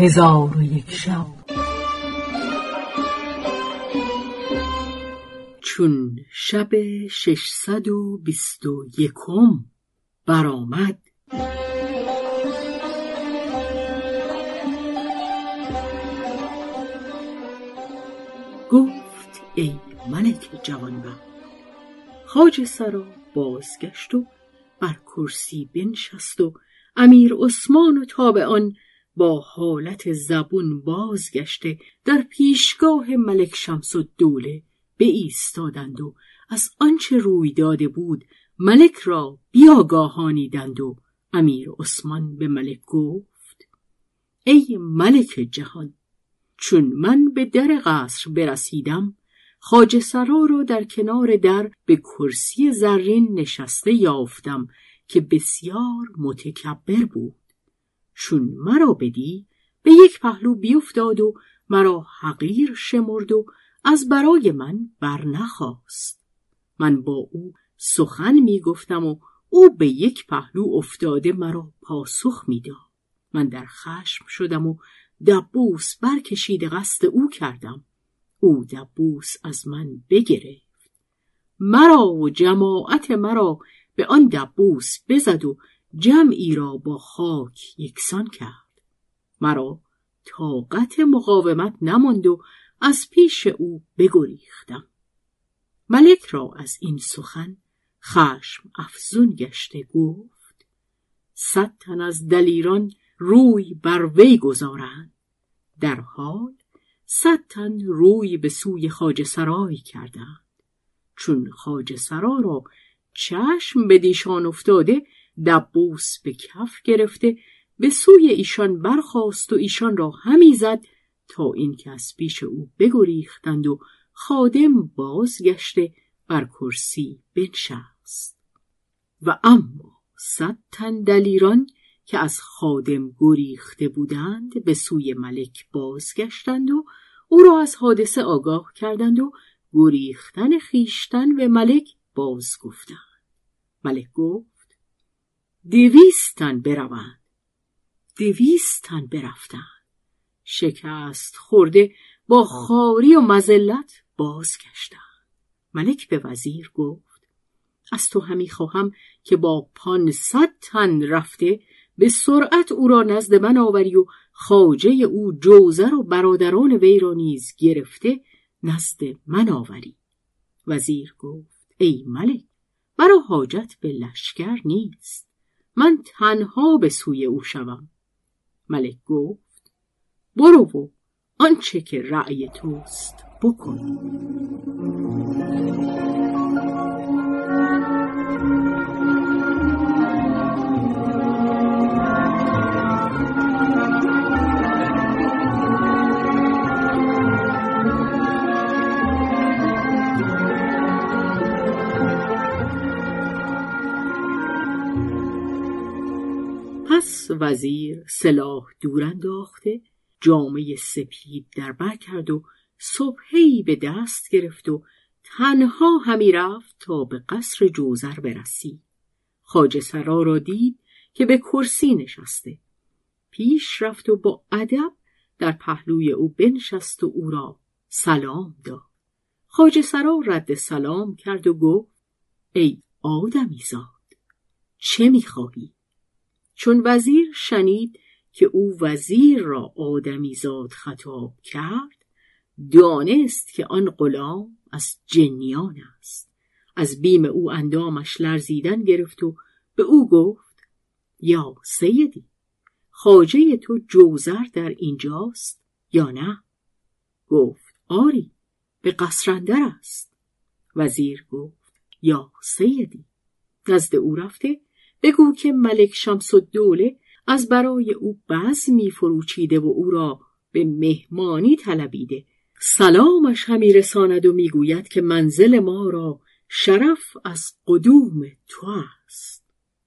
هزار و یک شب. چون شب ششصد و بیست و یکم برآمد گفت ای ملک جوانبخت خاج سرا بازگشت و بر کرسی بنشست و امیر عثمان و تابعان با حالت زبون بازگشته در پیشگاه ملک شمس و دوله به ایستادند و از آنچه روی داده بود ملک را بیاگاهانیدند و امیر عثمان به ملک گفت ای ملک جهان چون من به در قصر برسیدم خاج سرا را در کنار در به کرسی زرین نشسته یافتم که بسیار متکبر بود. چون مرا بدی به یک پهلو بیفتاد و مرا حقیر شمرد و از برای من برنخواست من با او سخن می گفتم و او به یک پهلو افتاده مرا پاسخ می‌داد. من در خشم شدم و دبوس برکشیده قصد او کردم. او دبوس از من بگرفت. مرا و جماعت مرا به آن دبوس بزد و جمعی را با خاک یکسان کرد. مرا طاقت مقاومت نماند و از پیش او بگریختم. ملک را از این سخن خشم افزون گشته گفت صد تن از دلیران روی بر وی گذارند. در حال صد تن روی به سوی خاج سرای کردند. چون خاج سرا را چشم به دیشان افتاده دبوس به کف گرفته به سوی ایشان برخاست و ایشان را همی زد تا اینکه از پیش او بگریختند و خادم بازگشته بر کرسی بنشست. و اما صد تن دلیران که از خادم گریخته بودند به سوی ملک بازگشتند و او را از حادثه آگاه کردند و گریختن خیشتن به ملک باز گفتند ملک گفت دویستن بروند. دویستن برفتند. شکست خورده با خاری و مزلت بازگشتند. ملک به وزیر گفت از تو همی خواهم که با پانصد تن رفته به سرعت او را نزد من آوری و خاجه او جوزر و برادران وی را نیز گرفته نزد من آوری. وزیر گفت ای ملک مرا حاجت به لشکر نیست. من تنها به سوی او شوم. ملک گفت برو و آنچه که رأی توست بکن. وزیر سلاح دور انداخته جامعه سپید در بر کرد و صبحی به دست گرفت و تنها همی رفت تا به قصر جوزر برسید خاج سرا را دید که به کرسی نشسته. پیش رفت و با ادب در پهلوی او بنشست و او را سلام داد. خاج سرا رد سلام کرد و گفت ای آدمی زاد چه می‌خواهی؟ چون وزیر شنید که او وزیر را آدمی زاد خطاب کرد دانست که آن غلام از جنیان است. از بیم او اندامش لرزیدن گرفت و به او گفت یا سیدی خاجه تو جوزر در اینجاست یا نه؟ گفت آری به قصرندر است. وزیر گفت یا سیدی. نزد او رفته بگو که ملک شمس دوله از برای او می فروچیده و او را به مهمانی طلبیده. سلامش همی رساند و می‌گوید که منزل ما را شرف از قدوم تو است.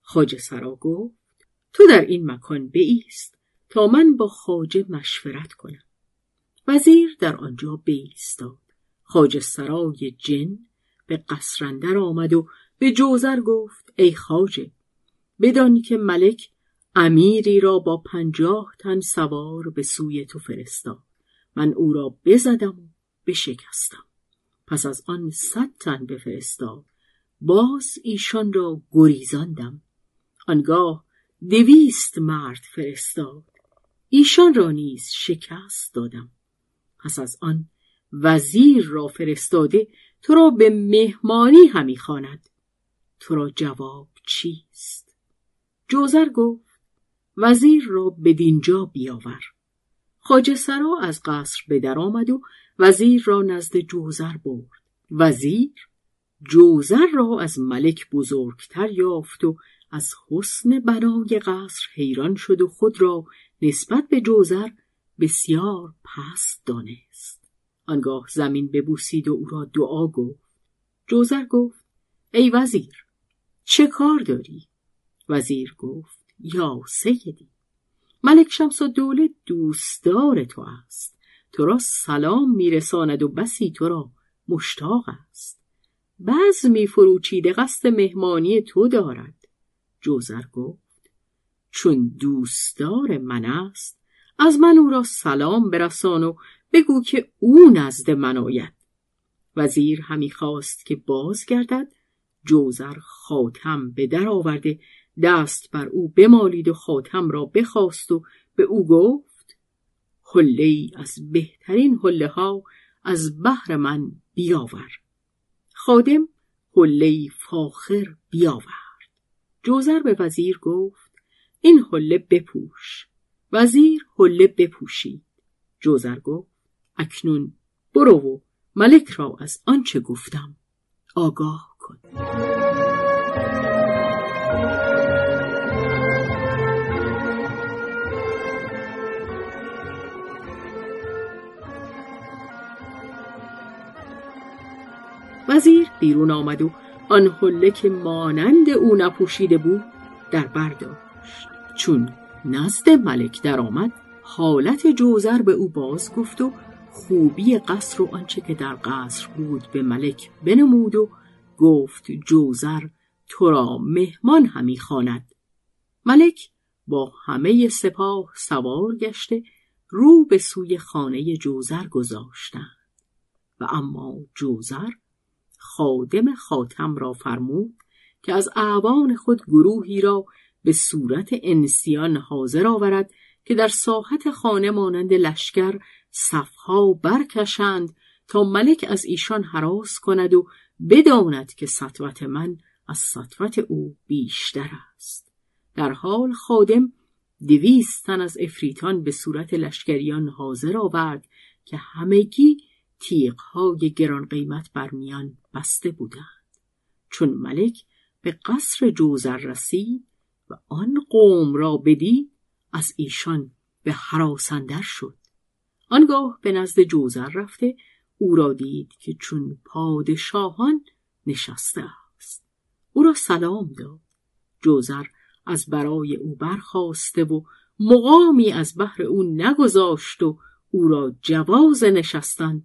خاجه سرا گفت تو در این مکان بیست تا من با خاجه مشورت کنم. وزیر در آنجا بیستاد. خاجه سرای جن به قصرندر آمد و به جوزر گفت ای خاجه بدانی که ملک امیری را با پنجاه تن سوار به سوی تو فرستاد. من او را بزدم و بشکستم. پس از آن صد تن بفرستاد. باز ایشان را گریزاندم. آنگاه دویست مرد فرستاد. ایشان را نیز شکست دادم. پس از آن وزیر را فرستاده تو را به مهمانی همی خواند. تو را جواب چیست؟ جوزر گفت وزیر را بدینجا بیاور. خاجه سرا از قصر به در آمد و وزیر را نزد جوزر برد. وزیر جوزر را از ملک بزرگتر یافت و از حسن بنای قصر حیران شد و خود را نسبت به جوزر بسیار پست دانست. آنگاه زمین ببوسید و او را دعا گفت. جوزر گفت ای وزیر چه کار داری؟ وزیر گفت یا سیدی ملک شمس و دوله دوستدار تو است. تو را سلام میرساند و بسی تو را مشتاق است. می فروچیده قصد مهمانی تو دارد. جوزر گفت چون دوستدار من است از من او را سلام برسان و بگو که او نزد من آید. وزیر همی خواست که بازگردد. جوزر خاتم به در آورده دست بر او بمالید و خاتم را بخواست و به او گفت حله ای از بهترین حله ها از بحر من بیاور. خادم حله فاخر بیاورد. جوزر به وزیر گفت این حله بپوش. وزیر حله بپوشید. جوزر گفت اکنون برو و ملک را از آنچه گفتم آگاه کن. وزیر بیرون آمد و آن حله که مانند او نپوشیده بود در برداشت چون نزد ملک درآمد حالت جوزر به او باز گفت و خوبی قصر و آنچه که در قصر بود به ملک بنمود و گفت جوزر تو را مهمان همی خواند. ملک با همه سپاه سوار گشته رو به سوی خانه جوزر گذاشتند. و اما جوزر خادم خاتم را فرمود که از اعوان خود گروهی را به صورت انسیان حاضر آورد که در ساحت خانه مانند لشکر صفها برکشند تا ملک از ایشان حراس کند و بداند که سطوت من از سطوت او بیشتر است. در حال خادم دویستن از افریتان به صورت لشکریان حاضر آورد که همگی تیغهای گران قیمت بر میان بسته بودند. چون ملک به قصر جوزر رسید و آن قوم را بدید از ایشان به حراسندر شد. آنگاه به نزد جوزر رفته او را دید که چون پادشاهان نشسته است. او را سلام داد. جوزر از برای او برخواسته و مقامی از بحر او نگذاشت و او را جواز نشستن